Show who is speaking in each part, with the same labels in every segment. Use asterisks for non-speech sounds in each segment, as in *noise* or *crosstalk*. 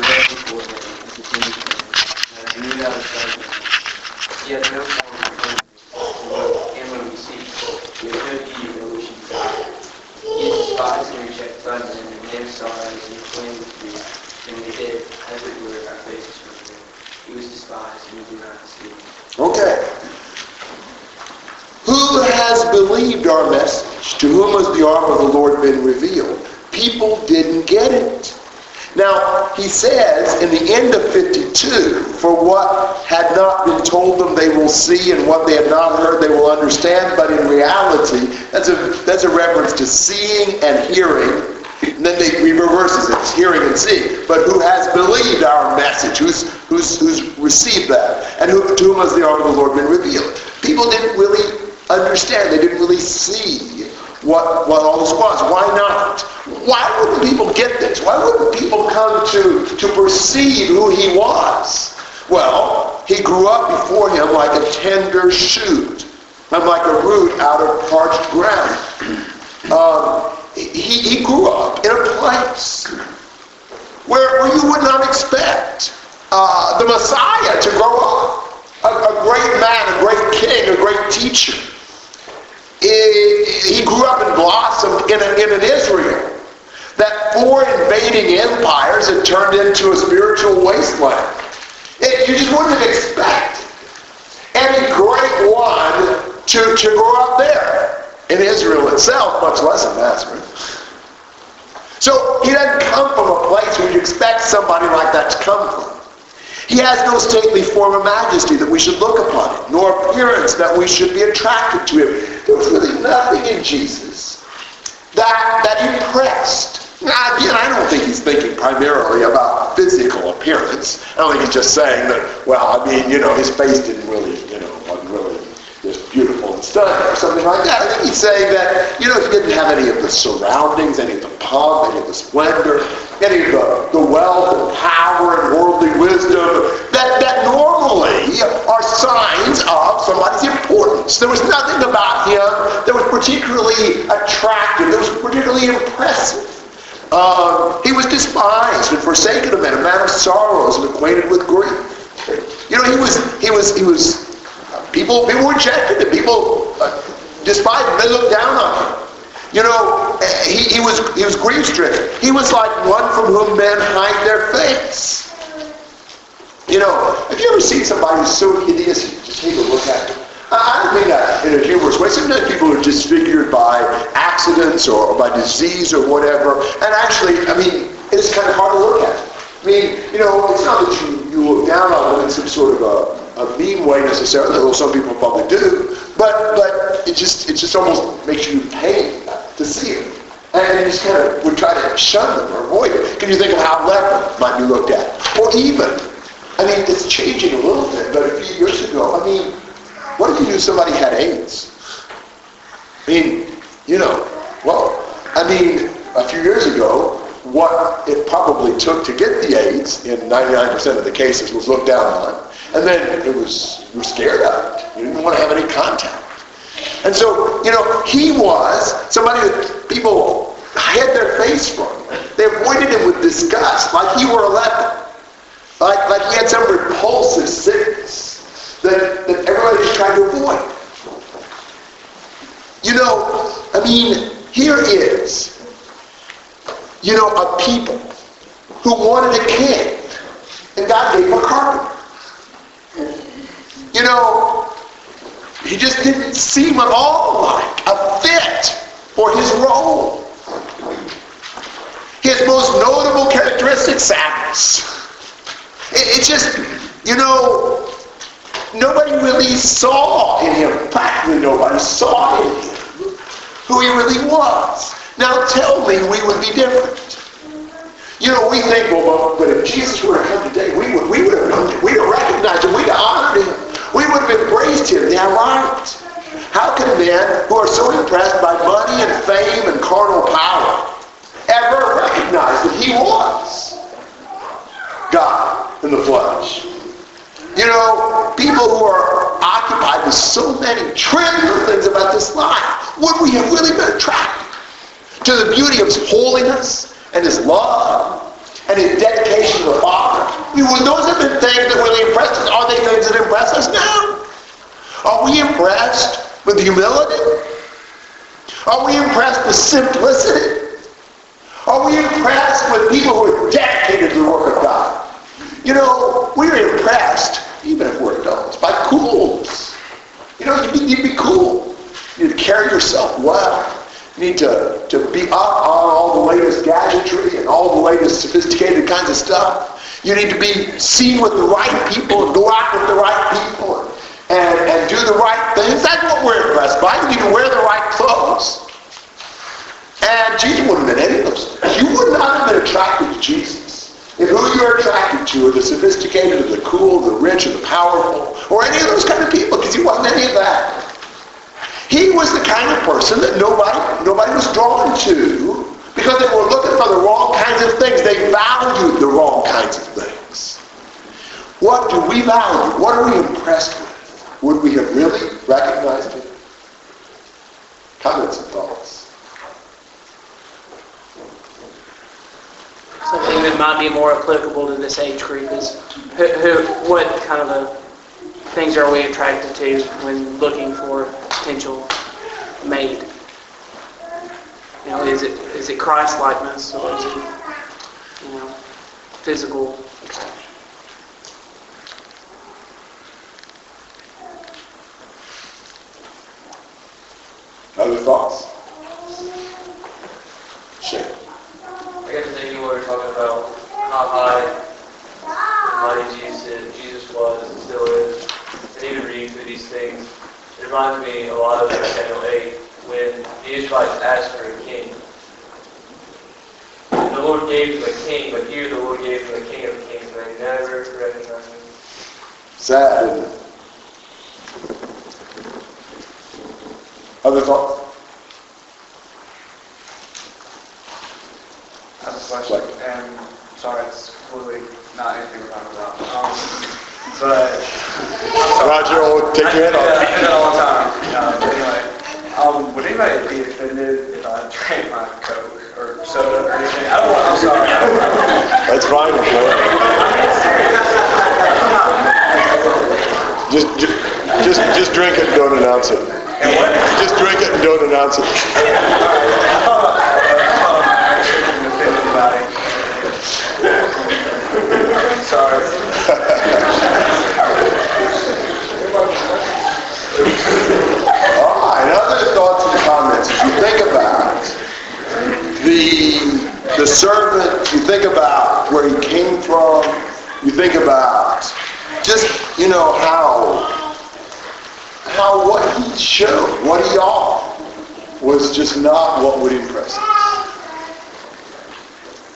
Speaker 1: man, was and see. He despised and rejected by men, and men saw as he claimed to esteem him.
Speaker 2: Okay. Who has believed our message? To whom has the arm of the Lord been revealed? People didn't get it. Now, he says in the end of 52, for what had not been told them they will see, and what they had not heard they will understand. But in reality, that's a, that's a reference to seeing and hearing. And then they, he reverses it, hearing and seeing. But who has believed our message? Who's, who's, who's received that? And who, to whom has the arm of the Lord been revealed? People didn't really understand. They didn't really see what, what all this was. Why not? Why wouldn't people get this? Why wouldn't people come to, to perceive who he was? Well, he grew up before him like a tender shoot, and like a root out of parched ground. *clears throat* Um, he, he grew up in a place where, where you would not expect uh, the Messiah to grow up. A, a great man, a great king, a great teacher he grew up and blossomed in, a, in an Israel that four invading empires had turned into a spiritual wasteland. It, you just wouldn't expect any great one to, to grow up there in Israel itself, much less in Nazareth. So he doesn't come from a place where you expect somebody like that to come from. He has no stately form of majesty that we should look upon him, nor appearance that we should be attracted to him. There was really nothing in Jesus that, that impressed. Now, again, I don't think he's thinking primarily about physical appearance. I don't think he's just saying that, well, I mean, you know, his face didn't really, you know, wasn't really just beautiful and stunning or something like that. I think he's saying that, you know, he didn't have any of the surroundings, any of the pomp, any of the splendor, any of the, the wealth and power and worldly wisdom that, that normally are signs of somebody's importance. There was nothing about him that was particularly attractive, that was particularly impressive. Um, he was despised and forsaken of men, a man of sorrows and acquainted with grief. You know, he was, he was, he was, people, people rejected him. People uh, despised him. They looked down on him. You know, he, he was he was grief-stricken. He was like one from whom men hide their face. You know, have you ever seen somebody who's so hideous you just take a look at him? I don't mean that in a humorous way. Sometimes people are disfigured by accidents or, or by disease or whatever. And actually, I mean, it's kind of hard to look at. I mean, you know, it's not that you, you look down on them in some sort of a, a mean way necessarily, although some people probably do. But but it just it just almost makes you pain to see it. And you just kind of would try to shun them or avoid it. Can you think of how leper might be looked at? Or even, I mean, it's changing a little bit, but a few years ago, I mean, what if you knew somebody had AIDS? I mean, you know, well, I mean, a few years ago, what it probably took to get the AIDS in 99% of the cases was looked down on. And then it was, you were scared of it. You didn't want to have any contact. And so, you know, he was somebody that people hid their face from. They avoided him with disgust, like he were a leper. Like, like he had some repulsive sickness that, that everybody was trying to avoid. You know, I mean, here is, you know, a people who wanted a king, and God gave him a carpenter. You know, he just didn't seem at all like a fit for his role. His most notable characteristic, sadness. It, it just, you know, nobody really saw in him, practically nobody saw in him who he really was. Now tell me we would be different. You know, we think, well, but if Jesus were to come today, we would, we would have known him. We'd have recognized him. We'd have honored him. We would have embraced him. Yeah, right. How can men who are so impressed by money and fame and carnal power ever recognize that he was God in the flesh? You know, people who are occupied with so many trivial things about this life, would we have really been attracted to the beauty of his holiness and his love and his dedication to the Father? Those have been things that really impressed us. Are they things that impress us? No. Are we impressed with humility? Are we impressed with simplicity? Are we impressed with people who are dedicated to the work of God? You know, we're impressed, even if we're adults, by coolness. You know, you need to be cool. You need to carry yourself well. You need to, to be up on all the latest gadgetry and all the latest sophisticated kinds of stuff. You need to be seen with the right people and go out with the right people and, and do the right things. That's what we're impressed by. You need to wear the right clothes. And Jesus wouldn't have been any of those. You would not have been attracted to Jesus if who you're attracted to are the sophisticated or the cool, the rich or the powerful, or any of those kind of people, because he wasn't any of that. He was the kind of person that nobody, nobody was drawn to because they were looking for the wrong kinds of things. They valued the wrong kinds of things. What do we value? What are we impressed with? Would we have really recognized it? Comments and thoughts?
Speaker 3: Something that might be more applicable to this age group is who, who what kind of a, things are we attracted to when looking for potential made? You know, is it is it Christ likeness or is it you know physical attraction?
Speaker 2: Other thoughts? Shane.
Speaker 1: I guess thinking what we were talking about how high, how mighty Jesus, Jesus was and still is, and even reading through these things, it reminds me a lot of Daniel 8 when the Israelites asked for a king. And the Lord gave them a king, but here the Lord gave them a king of kings, and they never recognized him.
Speaker 2: Sad, isn't it? Other thoughts?
Speaker 4: I have a question, and sorry, it's completely not anything we're talking about. Um, but
Speaker 2: Roger, will take your head
Speaker 4: I
Speaker 2: off.
Speaker 4: do that all the time. Uh, but anyway, um, would anybody be offended if I drank my Coke or soda or anything? I don't want. I'm sorry.
Speaker 2: That's fine, Joe. Just, ju- just, just drink it and don't announce it.
Speaker 4: And what?
Speaker 2: Just drink it and don't announce it.
Speaker 4: I shouldn't offend anybody. Sorry. *laughs*
Speaker 2: All right, other thoughts and comments. As you think about the, the servant, you think about where he came from, you think about just, you know, how, how what he showed, what he offered, was just not what would impress us.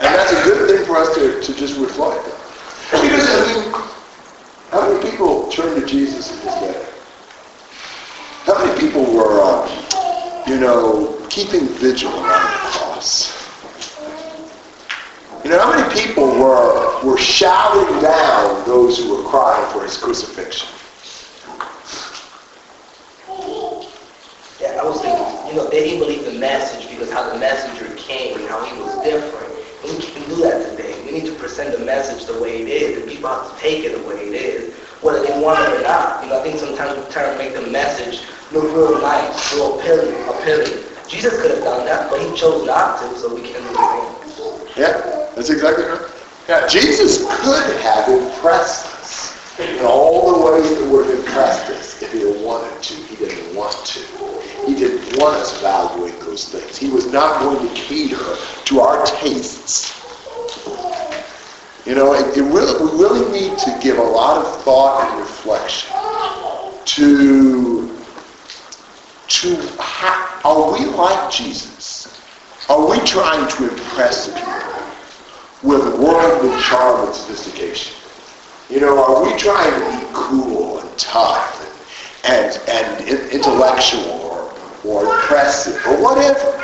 Speaker 2: And that's a good thing for us to, to just reflect on. Because, I mean, how many people turned to Jesus in his day? How many people were, uh, you know, keeping vigil on the cross? You know, how many people were, were shouting down those who were crying for his crucifixion?
Speaker 5: Yeah, I was thinking, you know, they didn't believe the message because how the messenger came and how he was different. And we can do that today. We need to present the message the way it is, and people have to take it the way it is, whether they want it or not. You know, I think sometimes we try to make the message look real nice, real appealing, appealing. Jesus could have done that, but he chose not to, so we can't do same.
Speaker 2: Yeah, that's exactly right. Yeah, Jesus could have impressed us in all the ways that would have impressed us if he had wanted to. He didn't want to. He didn't want us valuing those things. He was not going to cater to our tastes. You know, it, it really, we really need to give a lot of thought and reflection to to how, are we like Jesus? Are we trying to impress people with worldly charm and sophistication? You know, are we trying to be cool and tough and, and, and intellectual or, or impressive or whatever?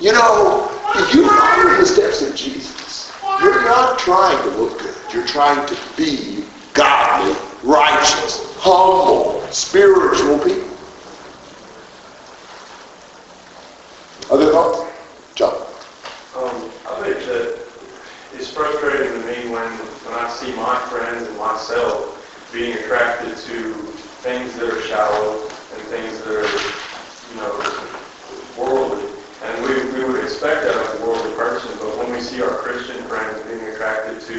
Speaker 2: You know, if you follow the steps of Jesus, you're not trying to look good. You're trying to be godly, righteous, humble, spiritual people. Other thoughts? John.
Speaker 6: Um, I think that it's frustrating to me when, when I see my friends and myself being attracted to things that are shallow and things that are, you know, worldly. And we, we would expect that of a worldly person, but when we see our Christian friends being attracted to,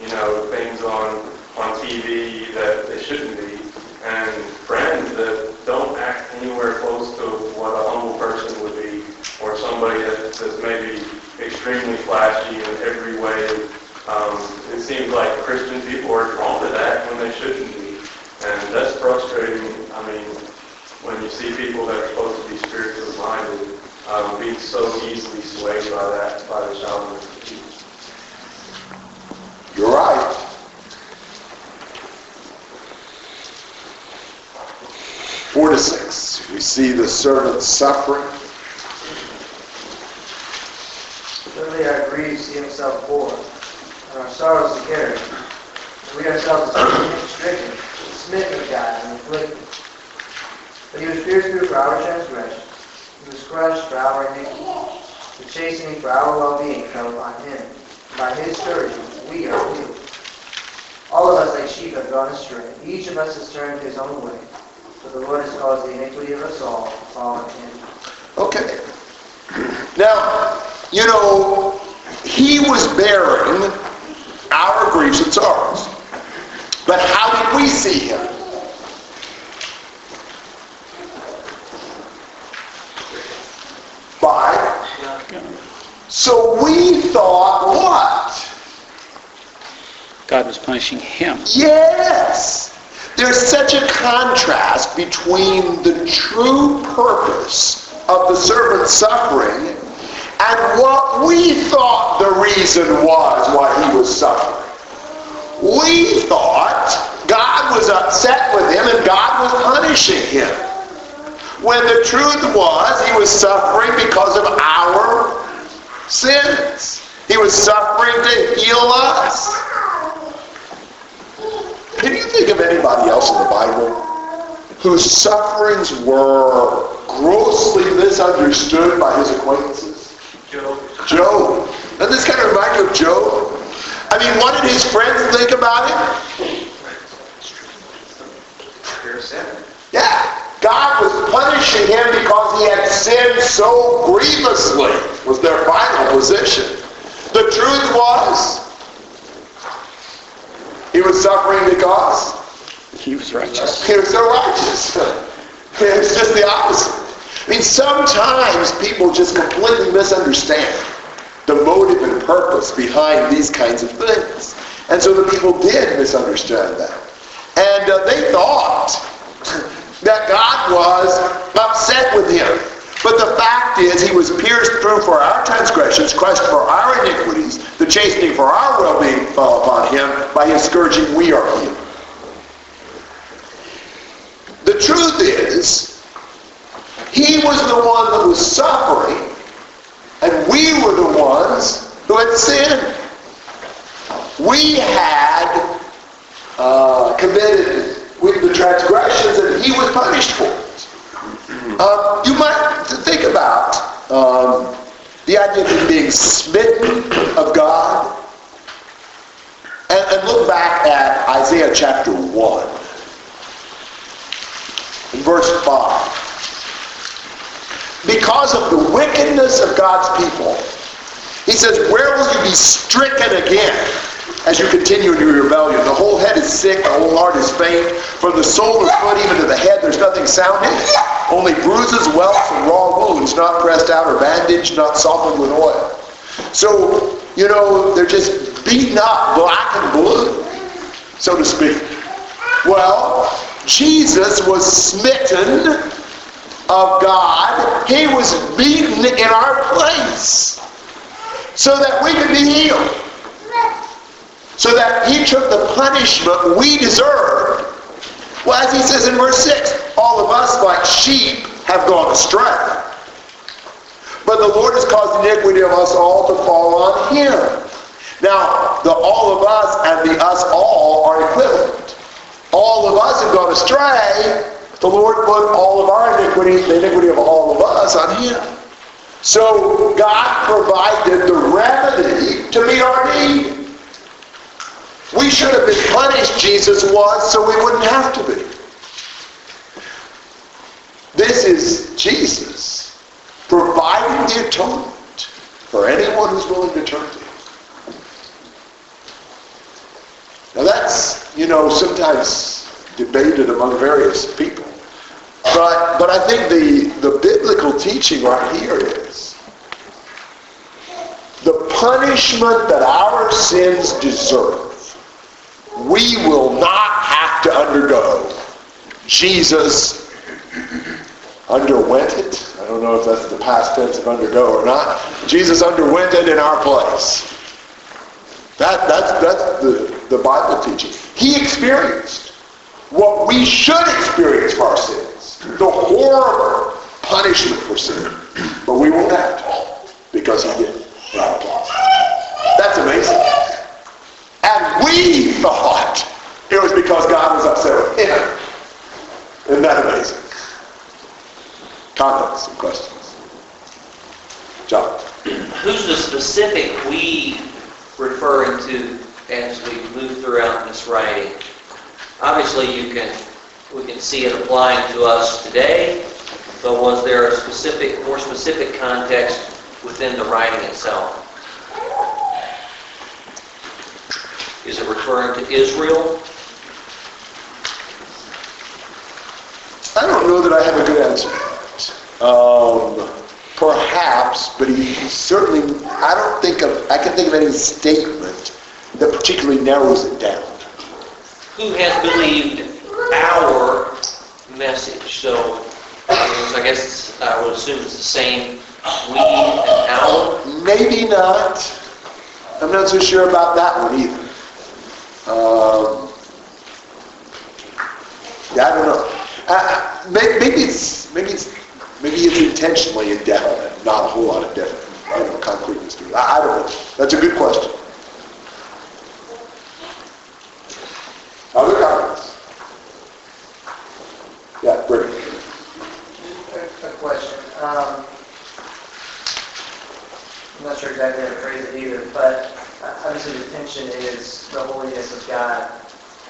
Speaker 6: you know, things on, on TV that they shouldn't be, and friends that don't act anywhere close to what a humble person would be, or somebody that, that's maybe extremely flashy in every way. Um, it seems like Christian people are drawn to that when they shouldn't be. And that's frustrating, I mean, when you see people that are supposed to be spiritually minded um, being so easily swayed by that, by the shallowness of people.
Speaker 2: You're right. Four to six, we see the servant suffering.
Speaker 7: Surely our griefs he himself bore, and our sorrows carried. And we ourselves are stricken, smitten of God, and afflicted. But he was pierced through for our transgressions. He was crushed for our iniquity. The chastening for our well-being fell upon him. And by his scourging we are healed. All of us like sheep have gone astray. Each of us has turned his own way. But the Lord has caused the iniquity of us all to fall on him.
Speaker 2: Okay. Now, you know, he was bearing our griefs and sorrows. But how did we see him? By. So we thought what?
Speaker 8: God was punishing him.
Speaker 2: Yes. There's such a contrast between the true purpose of the servant's suffering and what we thought the reason was why he was suffering. We thought God was upset with him and God was punishing him. When the truth was he was suffering because of our sins. He was suffering to heal us. Can you think of anybody else in the Bible whose sufferings were grossly misunderstood by his acquaintances?
Speaker 4: Job.
Speaker 2: Job. Doesn't this kind of remind you of Job? I mean, what did his friends think about him? Yeah. God was punishing him because he had sinned so grievously, was their final position. The truth was, he was suffering because
Speaker 8: He was righteous.
Speaker 2: he was so righteous. *laughs* It's just the opposite. I mean, sometimes people just completely misunderstand the motive and purpose behind these kinds of things. And so the people did misunderstand that. And uh, they thought *laughs* that God was upset with him. But the fact is, he was pierced through for our transgressions, crushed for our iniquities, the chastening for our well-being fell upon him. By his scourging we are healed. The truth is, he was the one that was suffering, and we were the ones who had sinned. We had uh, committed with the transgressions, and he was punished for. Um, you might think about um, the idea of being smitten of God, and, and look back at Isaiah chapter 1, in verse 5 because of the wickedness of God's people. He says, where will you be stricken again as you continue in your rebellion? The whole head is sick, the whole heart is faint. From the sole of the foot even to the head, there's nothing sounding. Only bruises, welts, and raw wounds, not pressed out or bandaged, not softened with oil. So, you know, they're just beaten up, black and blue, so to speak. Well, Jesus was smitten of God. He was beaten in our place so that we could be healed. So that he took the punishment we deserved. Well, as he says in verse 6, all of us like sheep have gone astray. But the Lord has caused the iniquity of us all to fall on him. Now, the all of us and the us all are equivalent. All of us have gone astray, the Lord put all of our iniquity, the iniquity of all of us, on him. So God provided the remedy to meet our need. We should have been punished, Jesus was, so we wouldn't have to be. This is Jesus providing the atonement for anyone who's willing to turn to him. Now that's, you know, sometimes debated among various people. But, but I think the, the biblical teaching right here is the punishment that our sins deserve, we will not have to undergo. Jesus underwent it. I don't know if that's the past tense of undergo or not. Jesus underwent it in our place. That, that's, that's the, the Bible teaching. He experienced what we should experience for our sins. The horrible punishment for sin. But we won't have to because he did. That's amazing. And we thought it was because God was upset with him. Isn't that amazing? Comments and questions? John?
Speaker 9: Who's the specific we referring to as we move throughout this writing? Obviously, you can, we can see it applying to us today, but was there a specific, more specific context within the writing itself? Is it referring to Israel?
Speaker 2: I don't know that I have a good answer. Um, perhaps, but he certainly, I don't think of, I can think of any statement that particularly narrows it down.
Speaker 9: Who has believed our message? So, I guess I would assume it's the same we and our.
Speaker 2: Maybe not. I'm not so sure about that one either. Um, yeah, I don't know. Uh, maybe it's maybe it's maybe it's intentionally indefinite, not a whole lot of definite, you know, concreteness to it. I, I don't know. That's a good question. Other comments? Yeah, Brittany.
Speaker 7: A question. Um, I'm not sure exactly how to phrase it either, but obviously the tension is the holiness of God.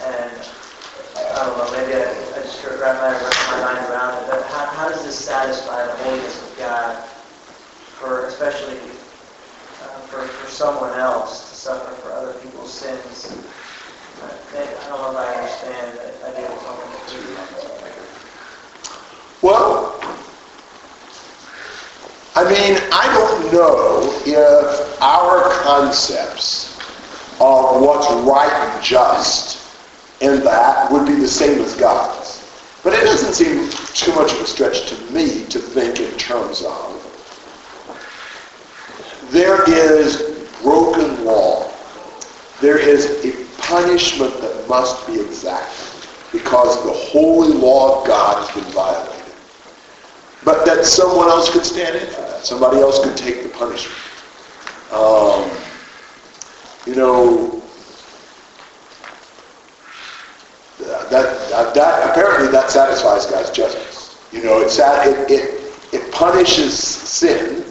Speaker 7: And I don't know, maybe I I just wrap my, my mind around it, but how, how does this satisfy the holiness of God for, especially uh, for, for someone else to suffer for other people's sins? Uh, I don't know if I understand the idea of someone
Speaker 2: Well, I mean, I don't know if our concepts of what's right and just in that would be the same as God's. But it doesn't seem too much of a stretch to me to think in terms of there is broken law. There is a punishment that must be exacted because the holy law of God has been violated. But that someone else could stand in for. Somebody else could take the punishment. Um, you know, that, that, apparently that satisfies God's justice. You know, it, it, it, it punishes sin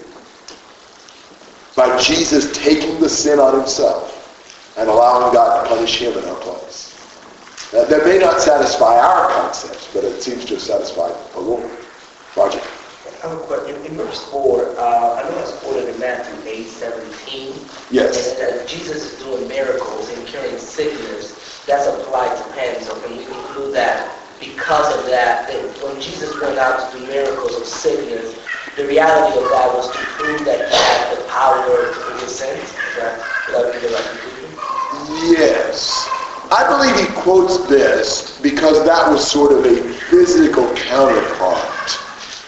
Speaker 2: by Jesus taking the sin on himself and allowing God to punish him in our place. That, that may not satisfy our concepts, but it seems to have satisfied the Lord. Roger.
Speaker 5: I have a question. In verse 4, uh, I know it's quoted in Matthew 8, 17.
Speaker 2: Yes.
Speaker 5: And that Jesus is doing miracles and curing sickness. That's applied to pen. So can we conclude that because of that, that when Jesus went out to do miracles of sickness, the reality of that was to prove that he had the power to forgive sins? That, would that be the right conclusion?
Speaker 2: Yes. I believe he quotes this because that was sort of a physical counterpart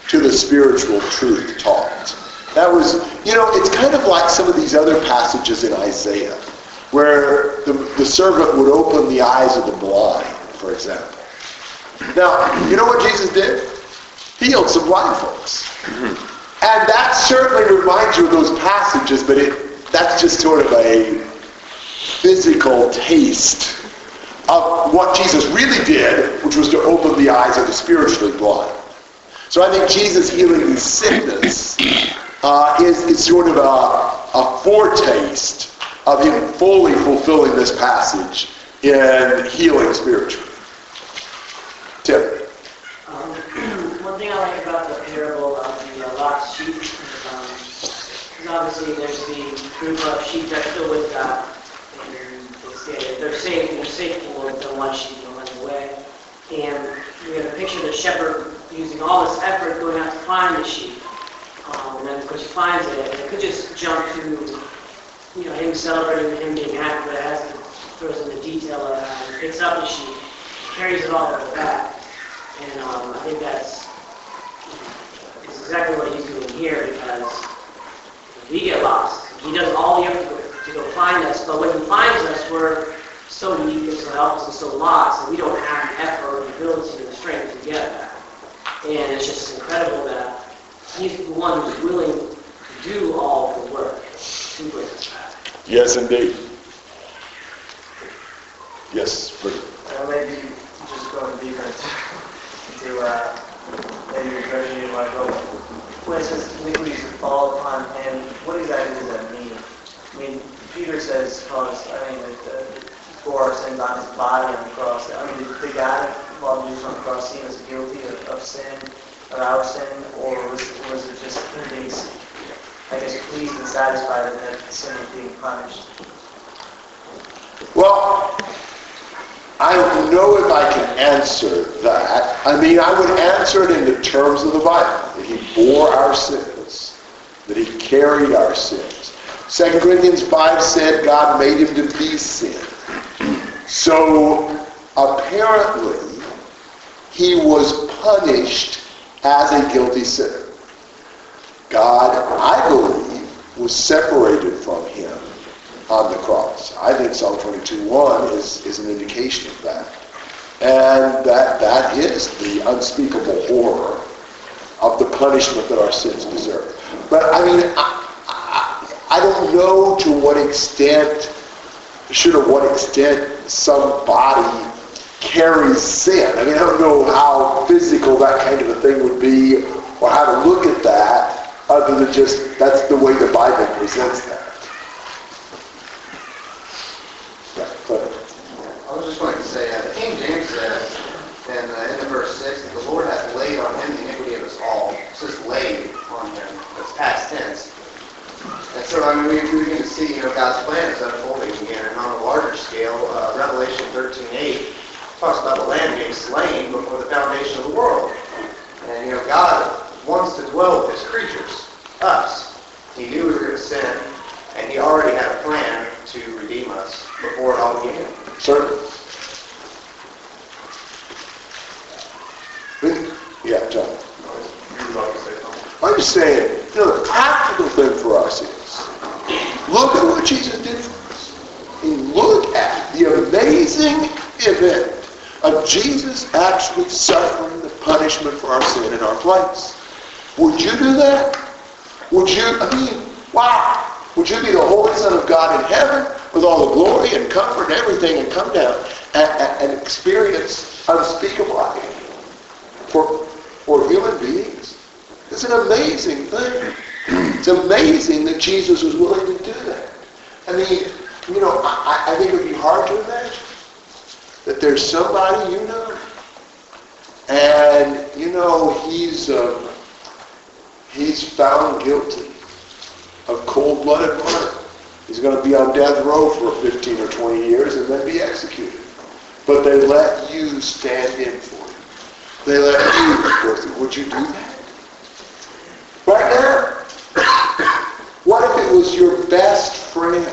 Speaker 2: to the spiritual truth taught. That was, you know, it's kind of like some of these other passages in Isaiah where the, the servant would open the eyes of the blind, for example. Now, you know what Jesus did? He healed some blind folks. And that certainly reminds you of those passages, but it, that's just sort of a physical taste of what Jesus really did, which was to open the eyes of the spiritually blind. So I think Jesus healing the sickness uh, is, is sort of a, a foretaste of him fully fulfilling this passage in healing spiritually. Tim?
Speaker 10: Um, *clears throat* One thing I like about the parable of the uh, lost sheep is, um, obviously there's the group of sheep that still with God, and they're safe, they're safe for the one sheep went away. And we have a picture of the shepherd using all this effort going out to find the sheep. Um, and then of course he finds it, and it could just jump to, you know, him celebrating, him being happy, but it has to, throws in the detail of how he picks up the sheep, carries it all the back. And um, I think that's it's exactly what he's doing here because we get lost. He does all the effort to go, find us, but when he finds us, we're so weak and so helpless and so lost, and we don't have the effort or the ability or the strength to get back. And it's just incredible that he's the one who's willing to do all the work to bring us back.
Speaker 2: Yes, indeed. Yes, Freddie.
Speaker 7: Well, maybe just going deeper into, into uh, maybe your version you want to go. When it says iniquities fall upon him, what exactly does that mean? I mean, Peter says, it's- I mean, that uh, bore our sins on his body on the cross. I mean, did, did God, while he was on the cross, see as guilty of, of sin, of our sin, or was, was it just him I guess, pleased and satisfied that that sin was being punished?
Speaker 2: Well, I don't know if I can answer that. I mean, I would answer it in the terms of the Bible, that he bore our sins, that he carried our sins. 2 Corinthians 5 said God made him to be sin. So apparently, he was punished as a guilty sinner. God, I believe, was separated from him on the cross. I think Psalm 22.1 is, is an indication of that. And that, that is the unspeakable horror of the punishment that our sins deserve. But I mean, I, I, I don't know to what extent, should or what extent somebody carries sin. I mean, I don't know how physical that kind of a thing would be or how to look at that other than just that's the way the Bible presents that. Yeah,
Speaker 11: I was just going to say, uh, King James says in the end of verse 6 that the Lord hath laid on him the iniquity of us all. It says laid on him. That's past tense. And so, I mean, we, we begin to see, you know, God's plan is unfolding again. And on a larger scale, uh, Revelation 13.8 talks about the Lamb being slain before the foundation of the world. And, you know, God wants to dwell with his creatures, us. He knew we were going to sin, and he already had a plan to redeem us before it all began.
Speaker 2: certainly. Yeah, John.
Speaker 6: You would like to say something?
Speaker 2: I'm just saying, you know, the practical thing for us is, look at what Jesus did for us. I mean, look at the amazing event of Jesus actually suffering the punishment for our sin in our place. Would you do that? Would you, I mean, wow. Would you be the Holy Son of God in heaven with all the glory and comfort and everything and come down and, and, and experience unspeakable for, for human beings? It's an amazing thing. It's amazing that Jesus was willing to do that. I mean, you know, I, I think it would be hard to imagine that there's somebody you know, and you know he's uh, he's found guilty of cold-blooded murder. He's going to be on death row for 15 or 20 years and then be executed. But they let you stand in for him. They let you go through. Would you do that? Right now? What if it was your best friend?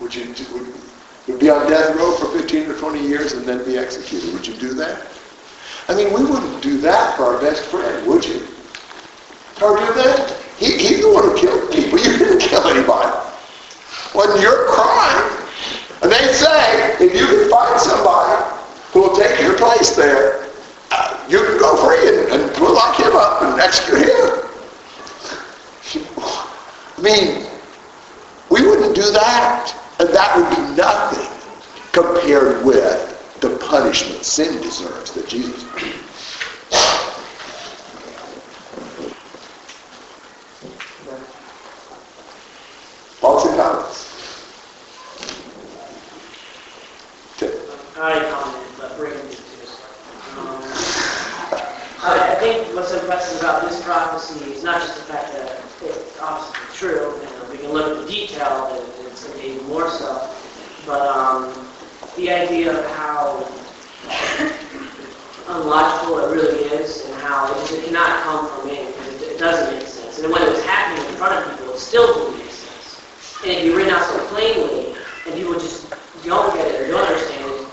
Speaker 2: Would you do, would, would be on death row for 15 or 20 years and then be executed? Would you do that? I mean, we wouldn't do that for our best friend, would you? Or do that? He, he's the one who killed people. *laughs* You didn't kill anybody. When you're crying, and they say, if you can find somebody who will take your place there, uh, you can go free and, and we'll lock him up and execute him. I mean, we wouldn't do that. And that would be nothing compared with the punishment sin deserves that Jesus. Thoughts and comments?
Speaker 10: I comment, but bring it to this. Um, I, think what's impressive about this prophecy is not just the fact that it's obviously true, and we can look at the detail and it's even more so, but um, the idea of how *coughs* unlogical it really is, and how it it cannot come from me, because it it doesn't make sense. And when it was happening in front of people, it still didn't make sense. And if you written out so plainly, and people just don't get it or don't understand it,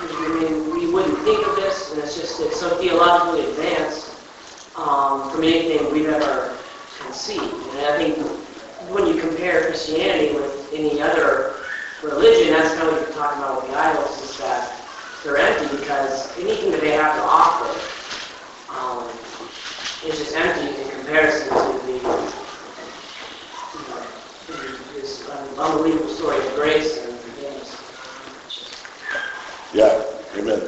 Speaker 10: I mean, we wouldn't think of this, and it's just, it's so theologically advanced um, from anything we've ever conceived. And I think when you compare Christianity with any other religion, that's kind of what you're talking about with the idols, is that they're empty because anything that they have to offer um, is just empty in comparison to the, you know, this unbelievable story of grace and forgiveness.
Speaker 2: Yeah, amen.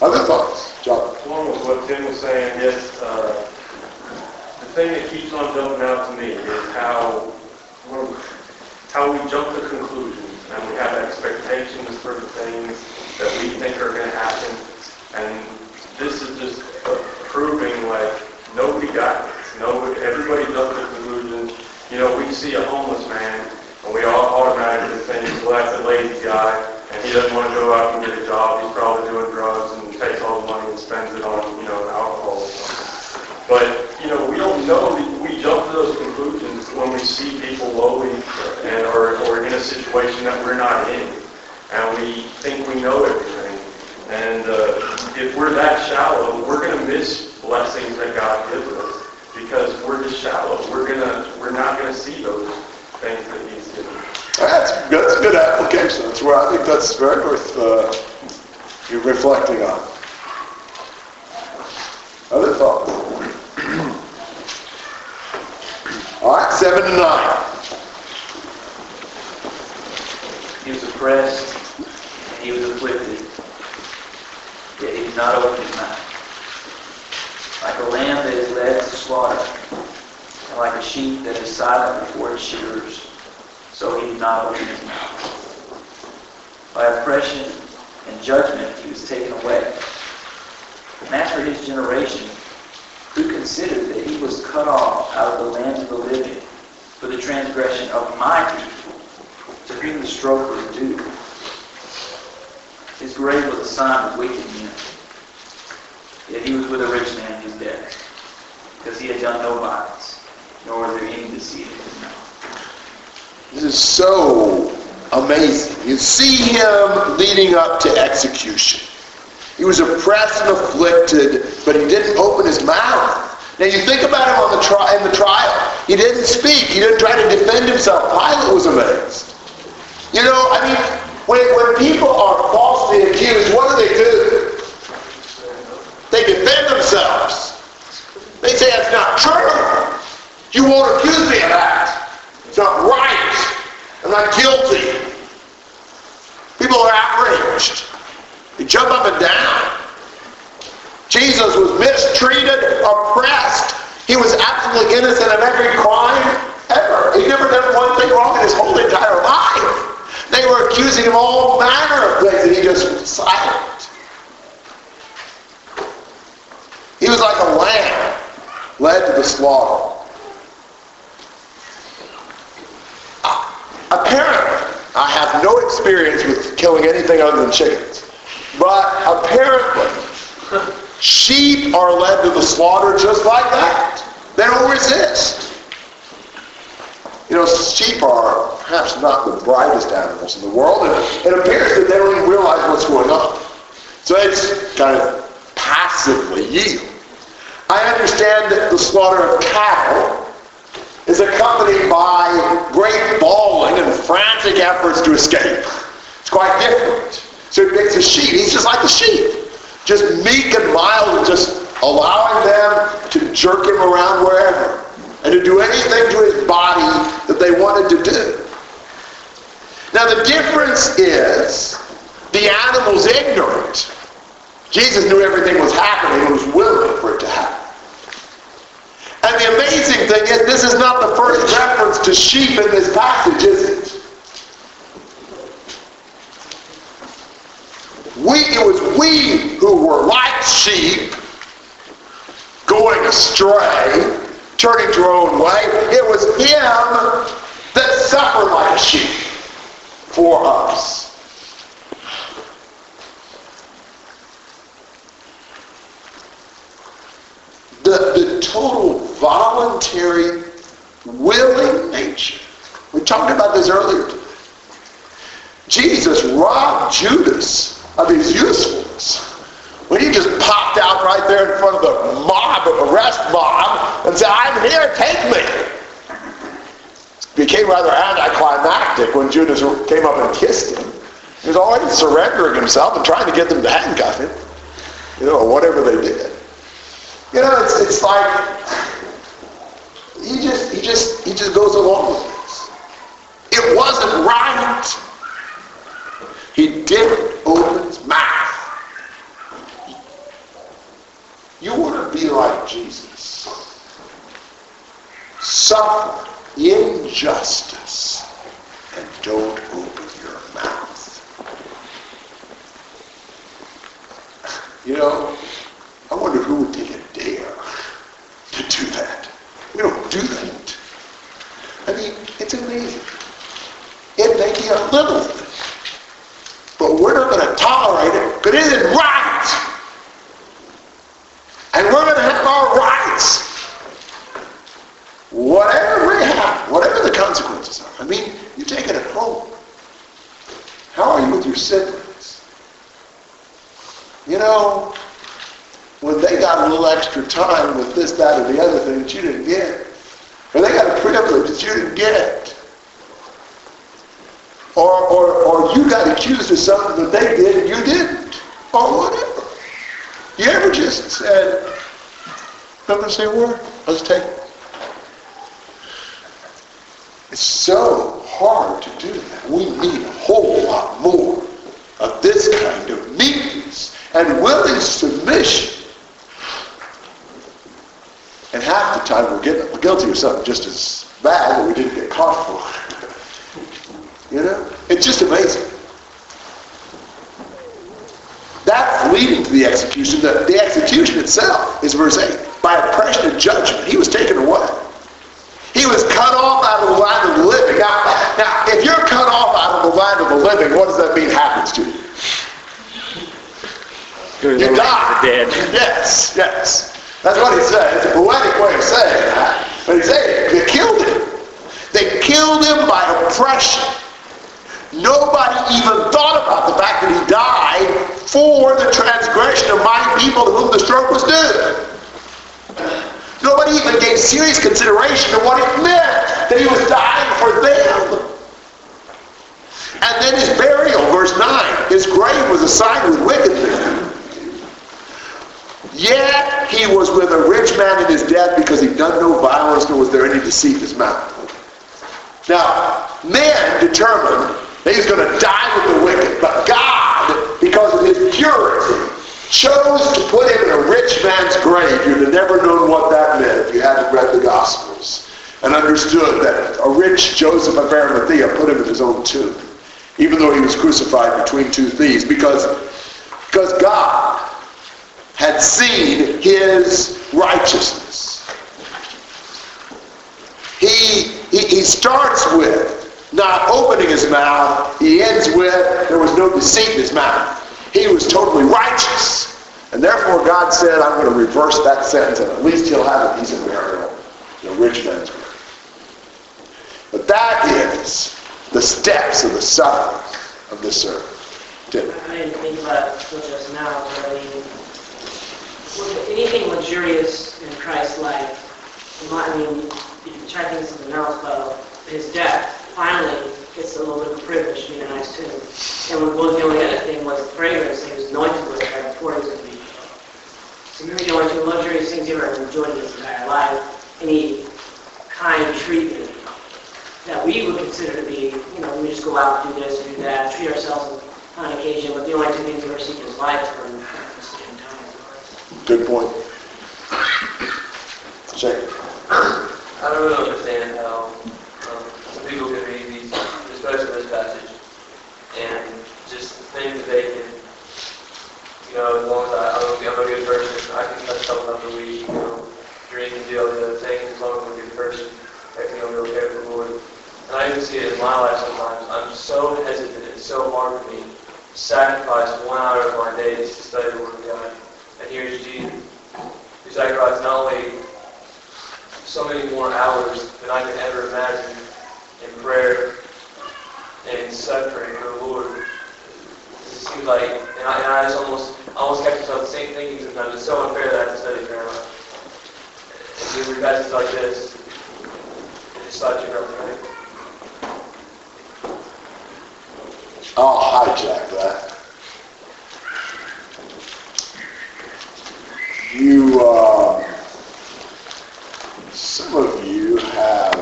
Speaker 2: Other thoughts? John?
Speaker 6: Along was what Tim was saying, yes, uh, the thing that keeps on jumping out to me is how, how we jump to conclusions and we have expectations for the things that we think are going to happen. And this is just proving like nobody got this. Nobody, everybody jumped to conclusions. You know, we see a homeless man and we all automatically think, well, that's a lazy guy and he doesn't want to go out and get a job. He's probably doing drugs and takes all the money and spends it on, you know, alcohol. But, you know, we don't know, we jump to those conclusions when we see people lowly and, or, or in a situation that we're not in. And we think we know everything. And uh, if we're that shallow, we're going to miss blessings that God gives us because we're just shallow. We're gonna, we're not going to see those things that He's given.
Speaker 2: That's, that's a good application. That's where I think that's very worth uh, you reflecting on. Other thoughts? All right, seven to nine.
Speaker 12: He was oppressed, and he was afflicted, yet he did not open his mouth. Like a lamb that is led to slaughter, and like a sheep that is silent before its shearers, so he did not open his mouth. By oppression and judgment he was taken away. And as for his generation, who considered that was cut off out of the land of the living for the transgression of my people, to whom the stroke was due. His grave was a sign of wicked men. Yet he was with a rich man in his death, because he had done no violence, nor was there any deceit in his mouth.
Speaker 2: This is so amazing. You see him leading up to execution. He was oppressed and afflicted, but he didn't open his mouth. Now you think about him on the tri- in the trial. He didn't speak. He didn't try to defend himself. Pilate was amazed. You know, I mean, when, when people are falsely accused, what do they do? They defend themselves. They say, that's not true. You won't accuse me of that. It's not right. I'm not guilty. People are outraged. They jump up and down. Jesus was mistreated, oppressed. He was absolutely innocent of every crime ever. He never done one thing wrong in his whole entire life. They were accusing him of all manner of things, and he just was silent. He was like a lamb led to the slaughter. Ah, apparently, I have no experience with killing anything other than chickens, but apparently, sheep are led to the slaughter just like that. They don't resist. You know, sheep are perhaps not the brightest animals in the world, and it appears that they don't even realize what's going on. So it's kind of passively yield. I understand that the slaughter of cattle is accompanied by great bawling and frantic efforts to escape. It's quite different. So it makes a sheep. He's just like a sheep. Just meek and mild and just allowing them to jerk him around wherever and to do anything to his body that they wanted to do. Now the difference is the animal's ignorant. Jesus knew everything was happening and was willing for it to happen. And the amazing thing is, this is not the first reference to sheep in this passage, is it? We, it was we who were like sheep, going astray, turning to our own way. It was him that suffered like a sheep for us. The, the total voluntary, willing nature. We talked about this earlier. Jesus robbed Judas of his usefulness when he just popped out right there in front of the mob, arrest mob, and said, I'm here, take me. Became rather anticlimactic when Judas came up and kissed him. He was already surrendering himself and trying to get them to handcuff him, you know, or whatever they did. You know, it's, it's like he just he just he just goes along with this. It wasn't right. He didn't open his mouth. You want to be like Jesus. Suffer injustice and don't open your mouth. You know, I wonder who would take a dare to do that. We don't do that. I mean, it's amazing. It may be a little thing, but we're not going to tolerate it because it isn't right. And we're going to have our rights. Whatever we have, whatever the consequences are. I mean, you take it at home. How are you with your siblings? You know, when they got a little extra time with this, that, or the other thing that you didn't get. Or they got a privilege that you didn't get. Or, or, or you got accused of something that they did and you didn't. Or whatever. You ever just said, I'm going to say a word. Let's take it. It's so hard to do that. We need a whole lot more of this kind of meekness and willing submission and half the time we're, getting, we're guilty of something just as bad that we didn't get caught for. you know? It's just amazing. That's leading to the execution. The, the execution itself is verse 8. By oppression and judgment, he was taken away. He was cut off out of the line of the living. Now, now, if you're cut off out of the line of the living, what does that mean happens to you? You die.
Speaker 8: Dead.
Speaker 2: Yes, yes. That's what he said. It's a poetic way of saying that. He said, they killed him. They killed him by oppression. Nobody even thought about the fact that he died for the transgression of my people to whom the stroke was due. Nobody even gave serious consideration to what it meant that he was dying for them. And then his burial, verse 9, his grave was assigned with wicked men. Yet he was with a rich man in his death because he'd done no violence, nor was there any deceit in his mouth. Now, man determined that he's going to die with the wicked, but God, because of his purity, chose to put him in a rich man's grave. You'd have never known what that meant if you hadn't read the Gospels and understood that a rich Joseph of Arimathea put him in his own tomb, even though he was crucified between two thieves, because, because God had seen his righteousness. He, he, he starts with not opening his mouth. He ends with there was no deceit in his mouth. He was totally righteous. And therefore God said, I'm going to reverse that sentence and at least he'll have a decent burial a rich man's grave. But that is the steps of the suffering of this earth. Tim.
Speaker 10: I didn't think about just now, but I mean, with anything luxurious in Christ's life, I mean, you can try to think of something but his death, finally, gets a little bit of privilege to be in a nice tomb. And when both the only other thing was the fragrance, he was anointed with it right before he was going to be killed. So here we go into luxurious things he ever enjoyed his entire life, any kind treatment that we would consider to be, you know, we just go out and do this do that, treat ourselves on occasion, but the only two things we ever seek in his life the time.
Speaker 2: Good point. Check.
Speaker 4: I don't really understand how um, some people can read these, especially this passage, and just think that they can, you know, as long as I, I'm
Speaker 1: a good person, I can touch someone every week, you know, drink and do all the other things, as long as I'm a good person, I can go be okay with the Lord. And I even see it in my life sometimes. I'm
Speaker 4: so hesitant, it's so hard for me to sacrifice one hour of my day to study the Word of God. And here's Jesus, who sacrificed not only so many more hours than I could ever imagine in prayer and in suffering for the Lord. It seems like, and I, and I just almost, I almost catch myself saying, thinking sometimes, it's so unfair that I have to study grammar. And you read like this, and thought you were right.
Speaker 2: I'll hijack that. You, uh, some of you have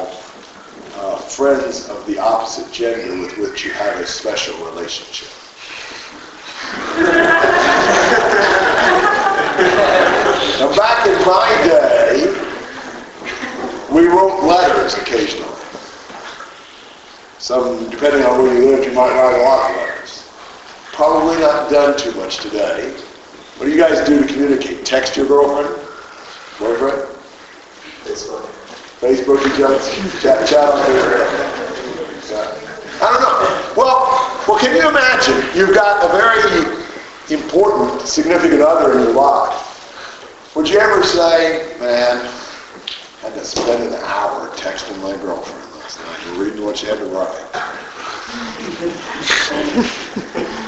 Speaker 2: uh, friends of the opposite gender with which you have a special relationship. now, back in my day, we wrote letters occasionally. Some, depending on where you lived, you might write a lot of letters. Probably not done too much today. What do you guys do to communicate? Text your girlfriend? Boyfriend?
Speaker 1: Facebook.
Speaker 2: Facebook each other? Chat, chat on? Yeah. I don't know. Well, well, can you imagine? You've got a very important, significant other in your life. Would you ever say, man, I had to spend an hour texting my girlfriend last night and reading what she had to write? *laughs*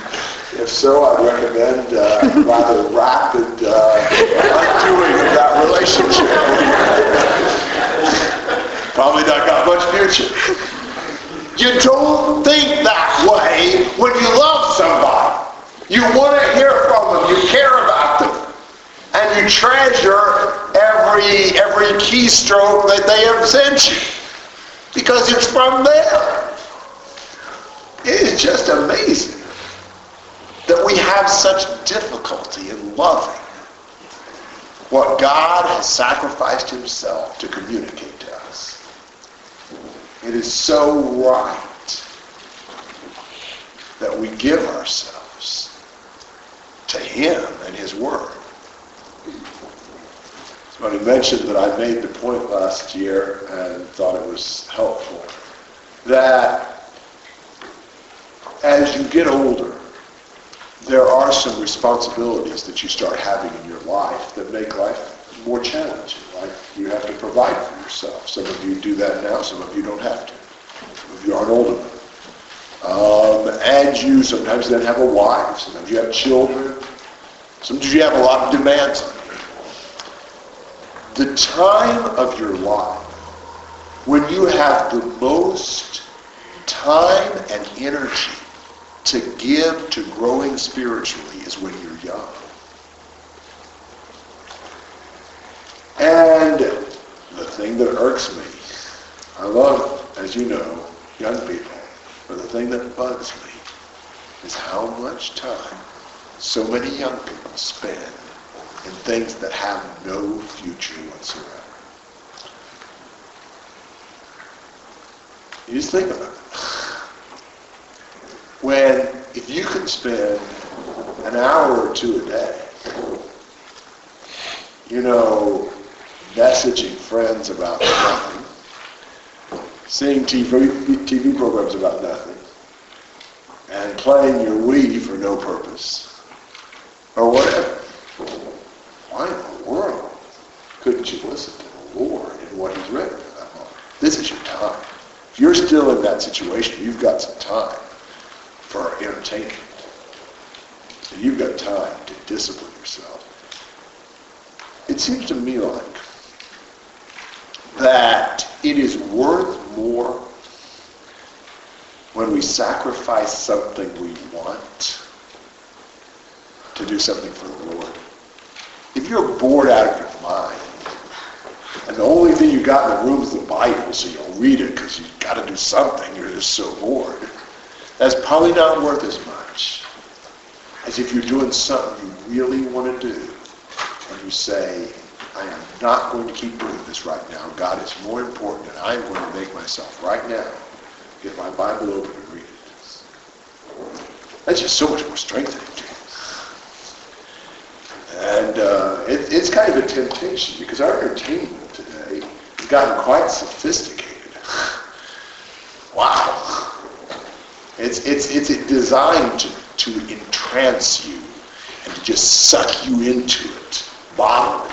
Speaker 2: if so, I recommend uh, rather rapid uh, undoing of that relationship. Probably not got much future. You don't think that way when you love somebody. You want to hear from them. You care about them. And you treasure every, every keystroke that they have sent you. Because it's from them. It is just amazing that we have such difficulty in loving what God has sacrificed himself to communicate to us. It is so right that we give ourselves to him and his word. Somebody mentioned that I made the point last year and thought it was helpful that as you get older, there are some responsibilities that you start having in your life that make life more challenging. Like you have to provide for yourself. Some of you do that now, some of you don't have to. Some of you aren't old enough. Um, and you sometimes then have a wife, sometimes you have children, sometimes you have a lot of demands. The time of your life when you have the most time and energy to give to growing spiritually is when you're young. And the thing that irks me, I love, as you know, young people, but the thing that bugs me is how much time so many young people spend in things that have no future whatsoever. You just think about it. When, if you can spend an hour or two a day, you know, messaging friends about nothing, seeing TV, TV programs about nothing, and playing your Wii for no purpose, or whatever. Why in the world couldn't you listen to the Lord and what He's written that? This is your time. If you're still in that situation, you've got some time for our entertainment. And you've got time to discipline yourself. It seems to me like that it is worth more when we sacrifice something we want to do something for the Lord. If you're bored out of your mind, and the only thing you got in the room is the Bible, so you'll read it because you've got to do something, you're just so bored, that's probably not worth as much as if you're doing something you really want to do, and you say, I am not going to keep doing this right now. God is more important, and I'm going to make myself right now get my Bible open and read it. That's just so much more strengthening to you. And uh, it, it's kind of a temptation because our entertainment today has gotten quite sophisticated. *laughs* Wow. It's, it's, it's designed to, to entrance you and to just suck you into it bodily.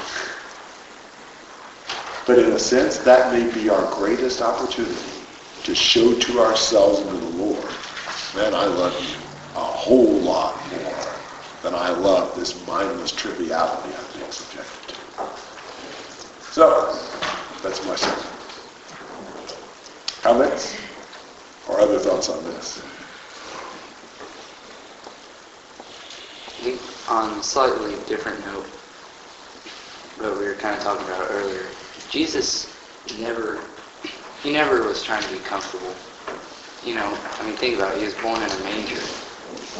Speaker 2: But in a sense, that may be our greatest opportunity to show to ourselves and to the Lord, man, I love you a whole lot more than I love this mindless triviality I'm being subjected to. So, that's my sermon. Comments? Or other thoughts on this?
Speaker 13: On a slightly different note, what we were kind of talking about earlier, Jesus never, he never was trying to be comfortable. You know, I mean, think about it. He was born in a manger,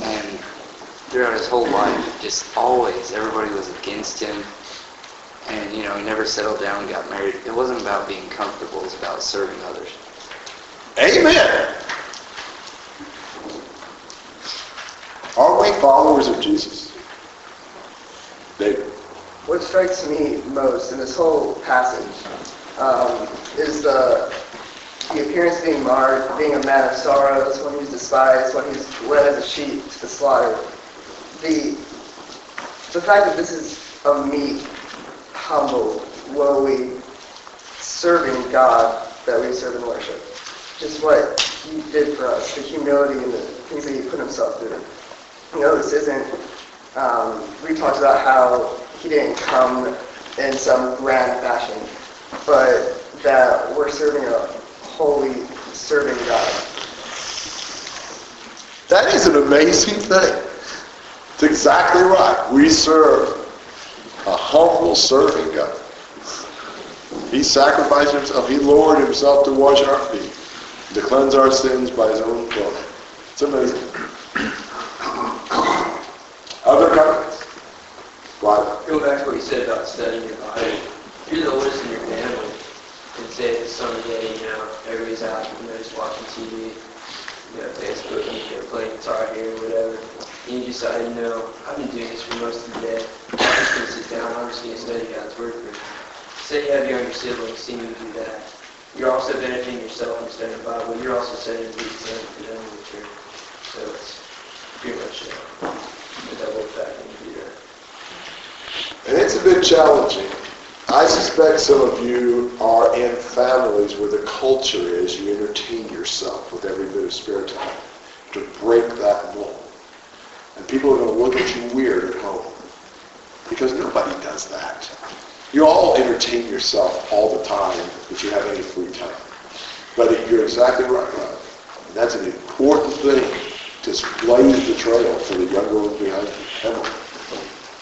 Speaker 13: and throughout his whole life, just always everybody was against him. And you know, he never settled down got married. It wasn't about being comfortable; it was about serving others.
Speaker 2: Amen. Followers of Jesus? David.
Speaker 14: What strikes me most in this whole passage um, is the the appearance being marred, being a man of sorrows, one who's despised, one who's led as a sheep to the slaughter. The the fact that this is a meek, humble, lowly, serving God that we serve and worship. Just what he did for us, the humility and the things that he put himself through. You know, this isn't, um, we talked about how he didn't come in some grand fashion, but that we're serving a holy, serving God.
Speaker 2: That is an amazing thing. It's exactly right. We serve a humble serving God. He sacrificed himself. He lowered himself to wash our feet, to cleanse our sins by his own blood. It's amazing. Other comments? Right.
Speaker 1: Go back to what you said about studying your Bible. You're the oldest in your family, and say it's Sunday, you know, everybody's out, you know, just watching TV, you got Facebook, and you're playing guitar here, or whatever, and you decide, you know, I've been doing this for most of the day. I'm just going to sit down, I'm just going to study God's Word for you. Say you have younger siblings, seeing you do that. You're also benefiting yourself from studying the Bible. You're also a good example for them in the church. So it's pretty much uh, a double effect when you.
Speaker 2: And it's a bit challenging. I suspect some of you are in families where the culture is you entertain yourself with every bit of spare time to break that mold. And people are going to look at you weird at home because nobody does that. You all entertain yourself all the time if you have any free time. But you're exactly right, Rob. That's an important thing to blaze the trail for the younger ones behind you. Emily.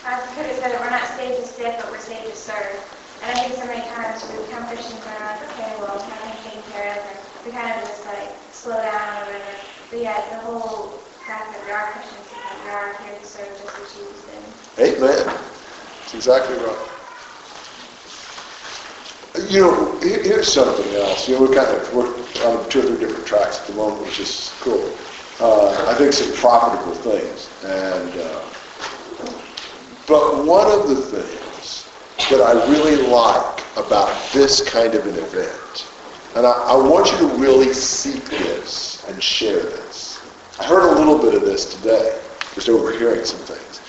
Speaker 15: As Cody said, that we're not saved to stick, but we're saved to serve. And I think so many times we become Christians and we're like, okay, well, have been taken care of, and we kind of just like slow down or whatever. But yet, the whole fact that we are Christians is that we are here to serve just as Jesus did.
Speaker 2: Amen. That's exactly right. You know, here- here's something else. You know, we're kind of, we're on two or three different tracks at the moment, which is cool. Uh, I think some profitable things. And, uh, but one of the things that I really like about this kind of an event, and I, I want you to really seek this and share this. I heard a little bit of this today, just overhearing some things.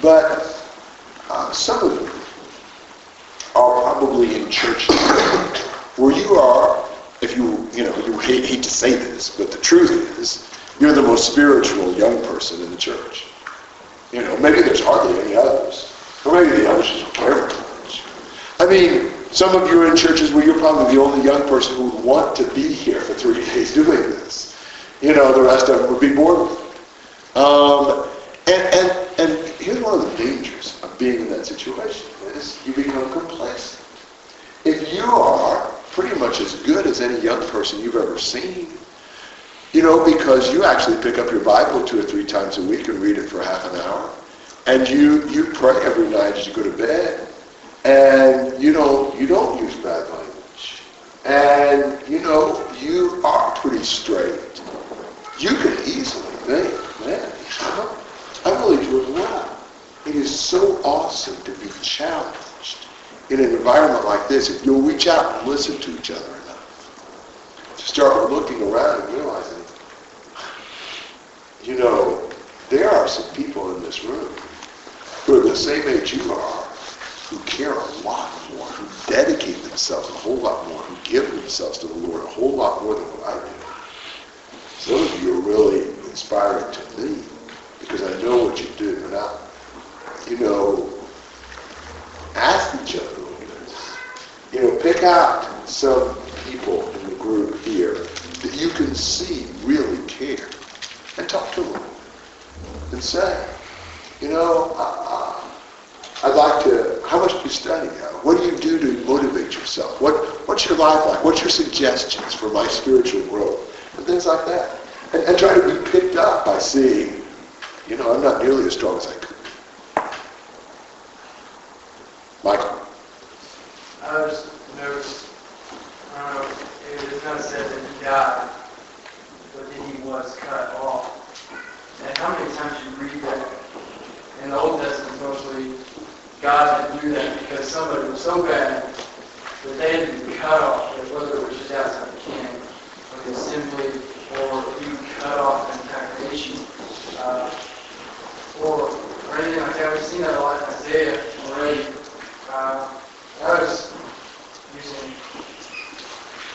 Speaker 2: But uh, some of you are probably in churches where you are, if you, you know, you hate, hate to say this, but the truth is, you're the most spiritual young person in the church. You know, maybe there's hardly any others. Or maybe the others care very much. I mean, some of you are in churches where you're probably the only young person who would want to be here for three *laughs* days doing this. You know, the rest of them would be bored. Um, and, and, and here's one of the dangers of being in that situation is you become complacent. If you are pretty much as good as any young person you've ever seen, you know, because you actually pick up your Bible two or three times a week and read it for half an hour, and you, you pray every night as you go to bed, and you don't, you don't use bad language, and, you know, you are pretty straight, you can easily think, man, I'm really doing well. It is so awesome to be challenged in an environment like this if you'll reach out and listen to each other enough. To start looking around and realizing, you know, there are some people in this room who are the same age you are, who care a lot more, who dedicate themselves a whole lot more, who give themselves to the Lord a whole lot more than what I do. Some of you are really inspiring to me because I know what you do. And I, you know, ask each other a little bit. You know, pick out some people in the group here that you can see really care and talk to them and say, you know, uh, I'd like to, how much do you study? What do you do to motivate yourself? What, what's your life like? What's your suggestions for my spiritual growth? And things like that. And, and try to be picked up by seeing, you know, I'm not nearly as strong as I could be.
Speaker 7: I just noticed, I it is not said that he died, but that he was cut off. And how many times you read that in the Old Testament mostly, God had do that because somebody was so bad that they had to be cut off, whether it was just outside the camp, or just simply, or be cut off an entire uh, or, or anything like that. We've seen that a lot in Isaiah already. Uh, I was using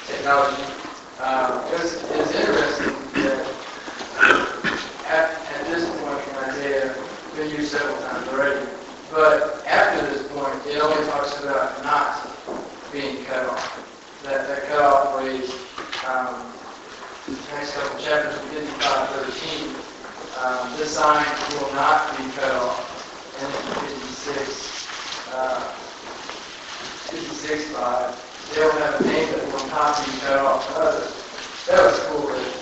Speaker 7: technology. Uh, it, was, it was interesting that at, at this point in Isaiah, it's been used several times already, but after this point, it only talks about not being cut off. That, that cut off phrase, um, next couple chapters, 55, 13, um, this sign will not be cut off. And 56, uh, 56, 5, they have a name that will copy cut off others. That was cool. That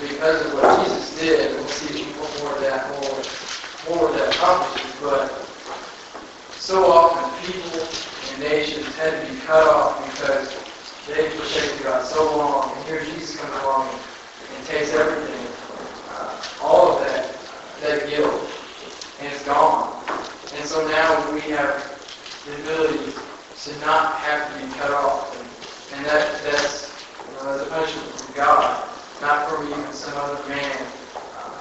Speaker 7: because of what Jesus did, we'll see more of that, more, more of that accomplishes. But so often people and nations had to be cut off because they forsaken God so long. And here Jesus comes along and takes everything, uh, all of that, that guilt, and it's gone. And so now we have the ability to not have to be cut off. And, and that, that's, you know, that's a punishment from God, not from even some other man. Uh,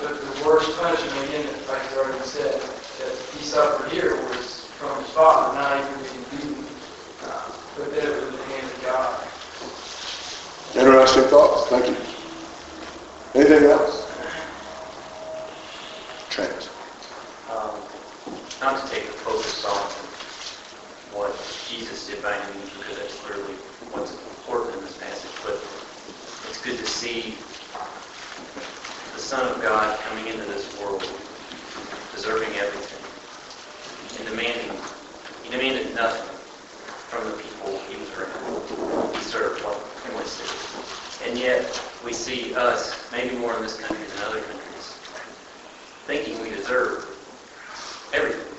Speaker 7: but the worst punishment, again, like you already said, that he suffered here was from his father, not even being beaten, uh, but that it was in the hand of God.
Speaker 2: Interesting thoughts. Thank you. Anything else? Trent.
Speaker 16: Um, not to take the focus what Jesus did by means, because that's clearly what's important in this passage, but it's good to see the Son of God coming into this world, deserving everything, and demanding, he demanded nothing from the people he was around. He served like endlessly. And yet, we see us, maybe more in this country than other countries, thinking we deserve everything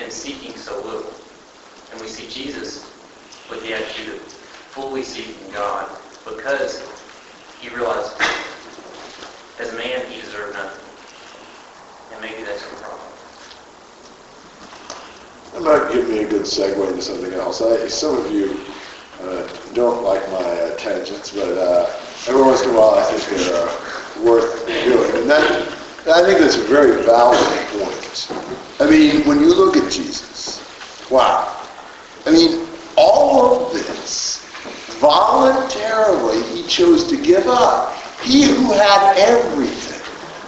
Speaker 16: and seeking so little. And we see Jesus with the attitude of fully seeking God because he realized as a man he deserved nothing. And maybe that's the problem.
Speaker 2: That might give me a good segue into something else. I, some of you uh, don't like my uh, tangents, but uh, every once in a while I think they're uh, worth doing. And that, I think that's very valid. I mean, when you look at Jesus, wow. I mean, all of this, voluntarily, he chose to give up. He who had everything,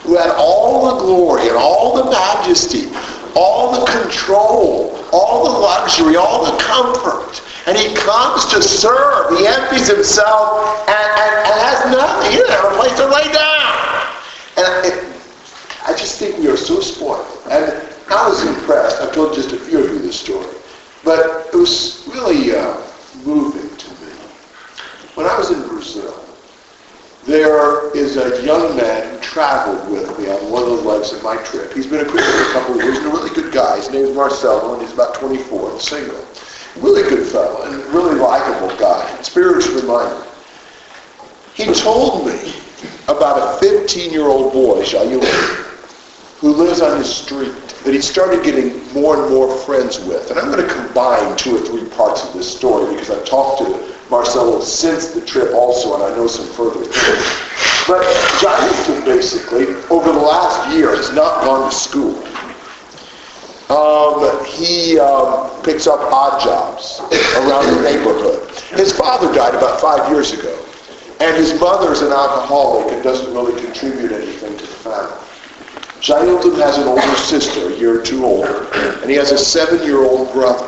Speaker 2: who had all the glory and all the majesty, all the control, all the luxury, all the comfort. And he comes to serve. He empties himself and, and, and has nothing. He doesn't have a place to lay down. And it, I just think we are so spoiled. And I was impressed. I've told just a few of you this story. But it was really uh, moving to me. When I was in Brazil, there is a young man who traveled with me on one of the legs of my trip. He's been a Christian for a couple of years and a really good guy. His name is Marcelo, and he's about 24 and single. Really good fellow and really likable guy, spiritually minded. He told me about a 15-year-old boy, Jair, who lives on his street that he started getting more and more friends with. And I'm going to combine two or three parts of this story because I've talked to Marcelo since the trip also, and I know some further things. But Jonathan basically, over the last year, has not gone to school. Um, he um, picks up odd jobs around the neighborhood. His father died about five years ago, and his mother is an alcoholic and doesn't really contribute anything to the family. Jailton has an older sister, a year or two older, and he has a seven-year-old brother.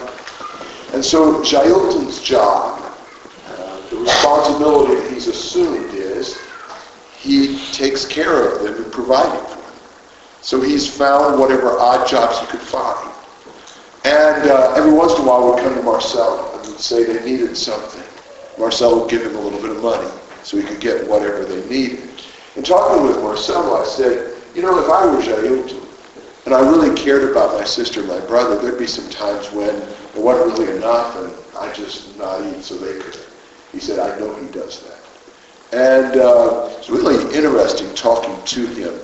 Speaker 2: And so Jailton's job, uh, the responsibility that he's assumed is he takes care of them and providing for them. So he's found whatever odd jobs he could find. And uh, every once in a while would come to Marcel and would say they needed something. Marcel would give him a little bit of money so he could get whatever they needed. And talking with Marcel, I said, you know, if I were Jailton, and I really cared about my sister and my brother, there'd be some times when it wasn't really enough and I just not eat so they could. He said, I know he does that. And uh, it's really interesting talking to him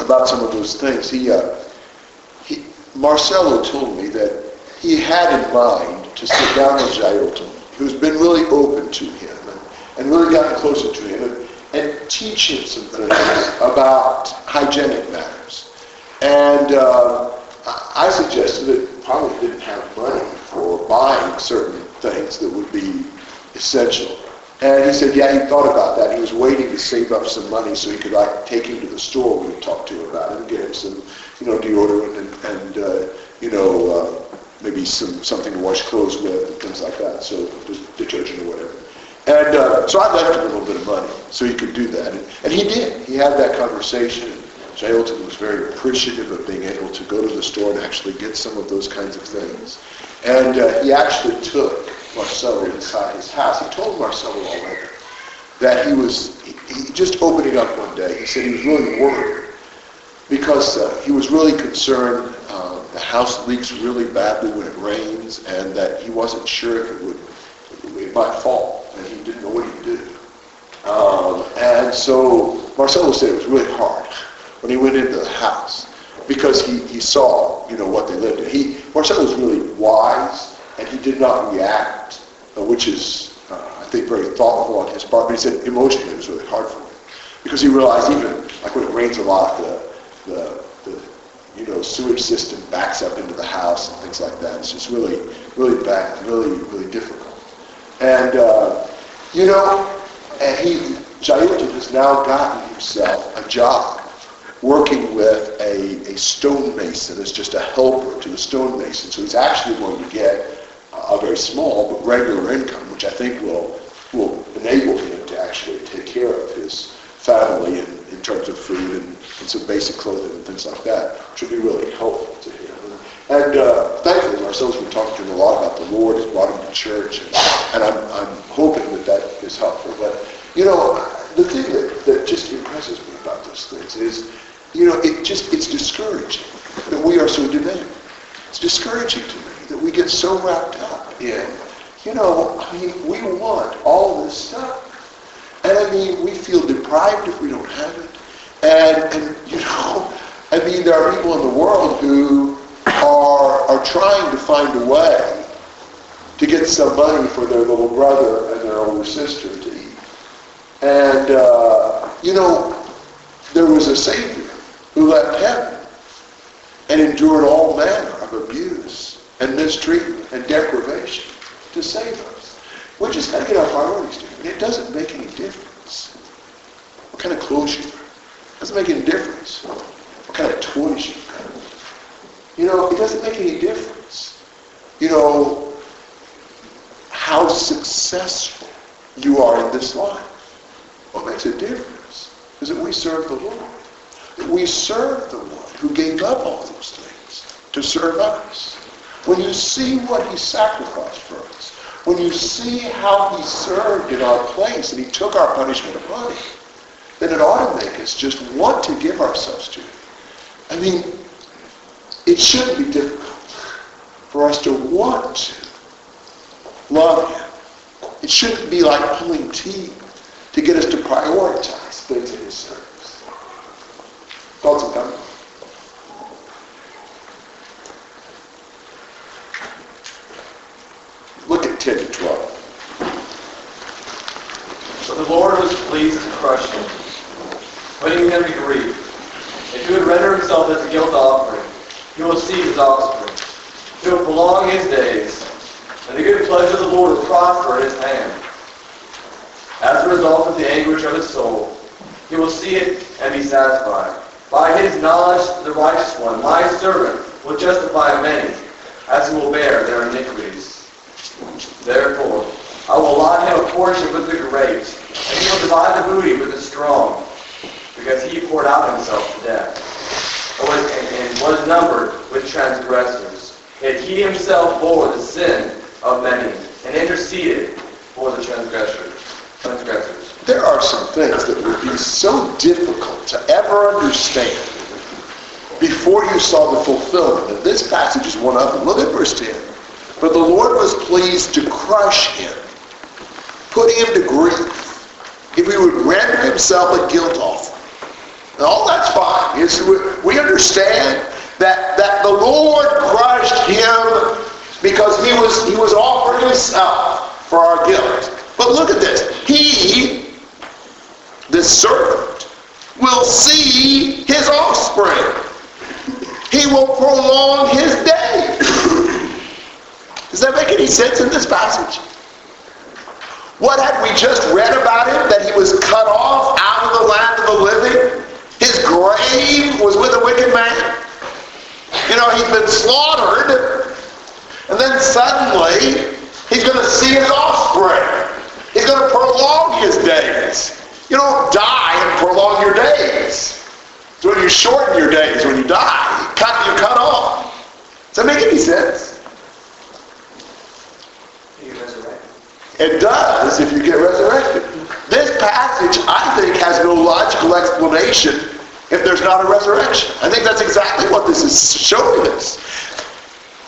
Speaker 2: about some of those things. He, uh, he, Marcelo told me that he had in mind to sit down with Jailton, who's been really open to him and, and really gotten closer to him, and, and teach him some things about hygienic matters. And uh, I suggested that probably didn't have money for buying certain things that would be essential. And he said, yeah, he thought about that. He was waiting to save up some money so he could like take him to the store we talked to him about it and get him some, you know, deodorant and, and uh, you know, uh, maybe some something to wash clothes with and things like that. So just detergent or whatever. And uh, so I left him a little bit of money so he could do that. And, and he did. He had that conversation. Jailton was very appreciative of being able to go to the store and actually get some of those kinds of things. And uh, he actually took Marcelo inside his house. He told Marcelo already that he was he, he just opening up one day. He said he was really worried because uh, he was really concerned. Uh, the house leaks really badly when it rains, and that he wasn't sure if it would it might fall, and he didn't know what he'd do. Um, and so Marcelo said it was really hard when he went into the house because he, he saw, you know, what they lived in. He, Marcelo was really wise, and he did not react, uh, which is, uh, I think, very thoughtful on his part. But he said emotionally it was really hard for him because he realized even, like when it rains a lot, the, the, the you know, sewage system backs up into the house and things like that. It's just really, really bad, really, really difficult. And, uh, you know, and he, Jailton has now gotten himself a job working with a, a stonemason as just a helper to the stonemason. So he's actually going to get a very small but regular income, which I think will will enable him to actually take care of his family in, in terms of food and, and some basic clothing and things like that, which would be really helpful to him. And uh, thankfully, Marcel's been talking to him a lot about the Lord. He's brought him to church, and, and I'm, I'm hoping that that is helpful. But, you know, the thing that, that just impresses me about those things is, you know, it just, it's discouraging that we are so demanding. It's discouraging to me that we get so wrapped up in, you know, I mean, we want all this stuff. And I mean, we feel deprived if we don't have it. And, and you know, *laughs* I mean, there are people in the world who are, are trying to find a way to get some money for their little brother and their older sister to eat. And, uh, you know, there was a Savior who left heaven and endured all manner of abuse and mistreatment and deprivation to save us. We just got to get our priorities straight. It doesn't make any difference what kind of clothes you wear. It doesn't make any difference what kind of toys you have. You know, it doesn't make any difference. You know, how successful you are in this life. What makes a difference is that we serve the Lord. That we serve the one who gave up all those things to serve us. When you see what he sacrificed for us, when you see how he served in our place and he took our punishment upon him, then it ought to make us just want to give ourselves to him. I mean, it shouldn't be difficult for us to want to love him. It shouldn't be like pulling teeth to get us to prioritize things in his service. Thoughts and comments? Look at 10 to 12.
Speaker 6: So the Lord was pleased to crush him.
Speaker 4: putting him to grief. If he would render himself as a guilt offering, he will see his offspring. He will prolong his days, and the good pleasure of the Lord will prosper in his hand. As a result of the anguish of his soul, he will see it and be satisfied. By his knowledge, the righteous one, my servant, will justify many, as he will bear their iniquities. Therefore, I will allot him a portion with the great, and he will divide the booty with the strong, because he poured out himself to death, and was, and, and was numbered with transgressors. Yet he himself bore the sin of many, and interceded for the transgressors. transgressors.
Speaker 2: There are some things that would be so difficult to ever understand before you saw the fulfillment. And this passage is one of them. Look at verse 10. But the Lord was pleased to crush him, put him to grief, if he would render himself a guilt offering. And all that's fine. We understand that, that the Lord crushed him because he was, he was offering himself for our guilt. But look at this. He, the servant, will see his offspring. He will prolong his day. Does that make any sense in this passage? What had we just read about him? That he was cut off out of the land of the living? His grave was with a wicked man? You know, he's been slaughtered, and then suddenly he's going to see his offspring. He's going to prolong his days. You don't die and prolong your days. It's when you shorten your days, when you die. Cut, you cut off. Does that make any sense? It does if you get resurrected. This passage, I think, has no logical explanation if there's not a resurrection. I think that's exactly what this is showing us.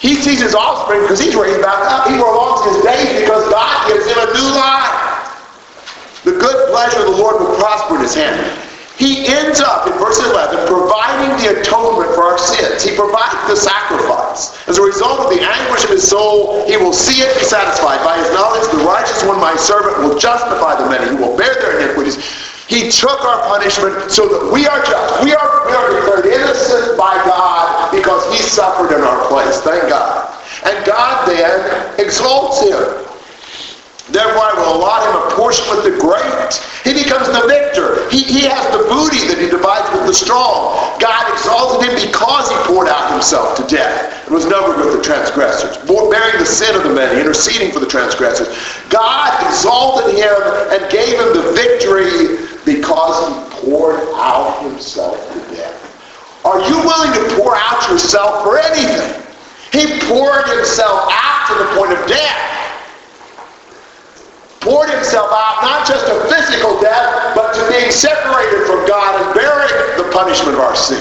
Speaker 2: He sees his offspring because he's raised back up. He prolongs his days because God gives him a new life. The good pleasure of the Lord will prosper in his hand. He ends up in verse 11 providing the atonement for our sins. He provides the sacrifice. As a result of the anguish of his soul, he will see it be satisfied. By his knowledge, the righteous one, my servant, will justify the many. He will bear their iniquities. He took our punishment so that we are just. We are, we are declared innocent by God because he suffered in our place. Thank God. And God then exalts him. Therefore, I will allot him a portion with the great. He becomes the victor. He, he has the booty that he divides with the strong. God exalted him because he poured out himself to death and was numbered with the transgressors, bearing the sin of the many, interceding for the transgressors. God exalted him and gave him the victory because he poured out himself to death. Are you willing to pour out yourself for anything? He poured himself out to the point of death poured himself out not just to physical death, but to being separated from God and bearing the punishment of our sin.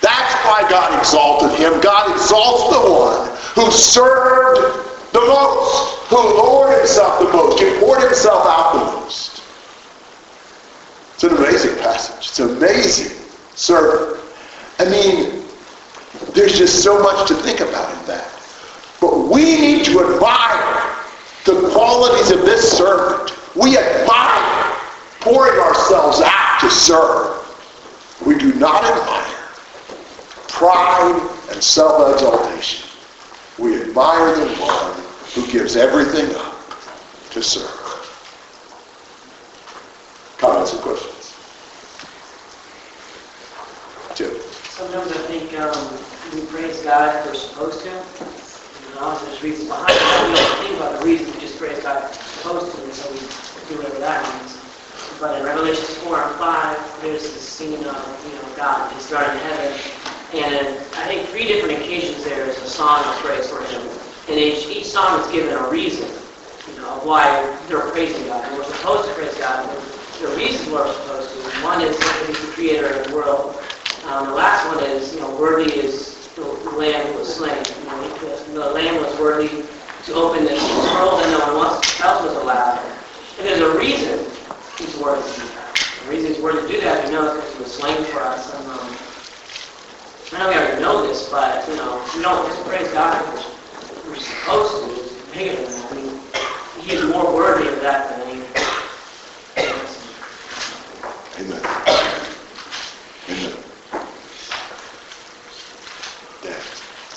Speaker 2: That's why God exalted him. God exalts the one who served the most, who lowered himself the most, who poured himself out the most. It's an amazing passage. It's amazing servant. I mean, there's just so much to think about in that. But we need to admire the qualities of this servant. We admire pouring ourselves out to serve. We do not admire pride and self-exaltation. We admire the one who gives everything up to serve. Comments and questions? Jim?
Speaker 10: Sometimes I think um, we praise God if we're supposed to. Know, there's reasons behind it. We don't think about the reasons, we just praise God supposed to, and so we do whatever that means. But in Revelation 4 and 5, there's this scene of, you know, God is in heaven. And I think three different occasions there is a song of praise for him. And each, each song is given a reason, you know, of why they're praising God. And we're supposed to praise God. The reasons we're supposed to. One is that he's the creator of the world. Um, the last one is, you know, worthy is the lamb was slain. You know, the, the lamb was worthy to open the scroll that no one else was allowed. And there's a reason he's worthy to do that. The reason he's worthy to do that, we know, is because he was slain for us. And, um, I know we already know this, but, you know, we don't just praise God we're, we're supposed to. It's bigger than that. I mean, he is more worthy of that than anything.
Speaker 2: Amen.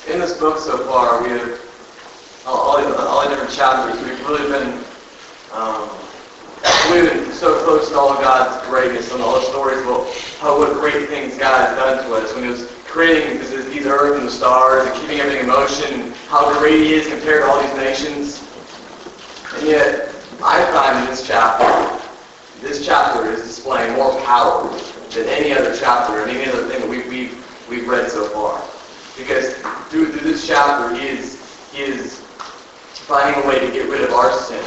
Speaker 4: This book so far, we have, all, all the, all the different chapters, we've really been, um, we've been so close to all of God's greatness and all the stories about how what great things God has done to us. When He was creating these earth and the stars and keeping everything in motion, how great He is compared to all these nations. And yet, I find in this chapter, this chapter is displaying more power than any other chapter and any other thing that we've, we've, we've read so far. Because through, through this chapter, he is, he is finding a way to get rid of our sin.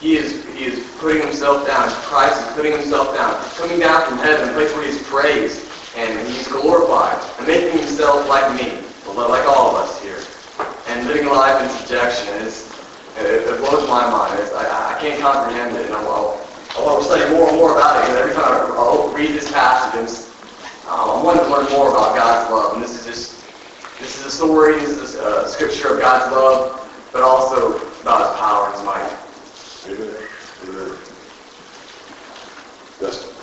Speaker 4: He is, he is putting himself down. Christ is putting himself down. Coming down from heaven, a place where he is praised and he's glorified and making himself like me, like all of us here, and living a life in subjection. It's, it, blows my mind. It's, I, I can't comprehend it. And I, will I want to study more and more about it because every time I, I'll read this passage, it's, um, I want to learn more about God's love. And this is just this is a story, this is a scripture of God's love, but also about his power and his might.
Speaker 2: Amen. Amen. Dustin.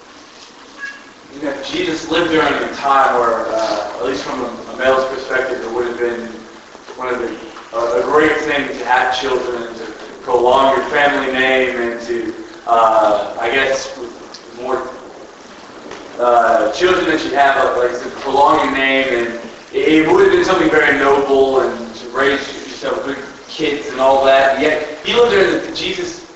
Speaker 17: You know, Jesus lived during a time where, uh, at least from a, a male's perspective, it would have been one of the, uh, a great thing to have children, to prolong your family name, and to, uh, I guess, more uh, children that you have, like I said, prolong your name, and it would have been something very noble, and to raise yourself good kids and all that. Yet he lived during the, Jesus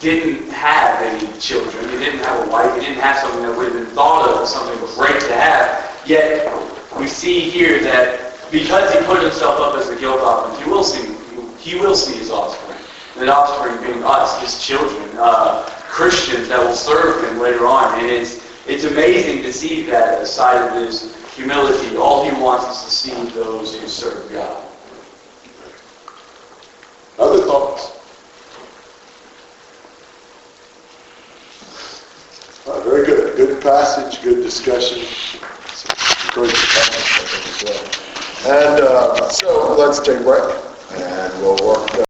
Speaker 17: didn't have any children. He didn't have a wife. He didn't have something that would have been thought of as something great to have. Yet we see here that because he put himself up as the guilt offering, he will see he will see his offspring. And offspring being us, his children, uh, Christians that will serve him later on. And it's it's amazing to see that side of his humility. All he wants is to see those who serve God.
Speaker 2: Other thoughts? Right, very good. Good passage, good discussion. And uh, so let's take a break, and we'll work.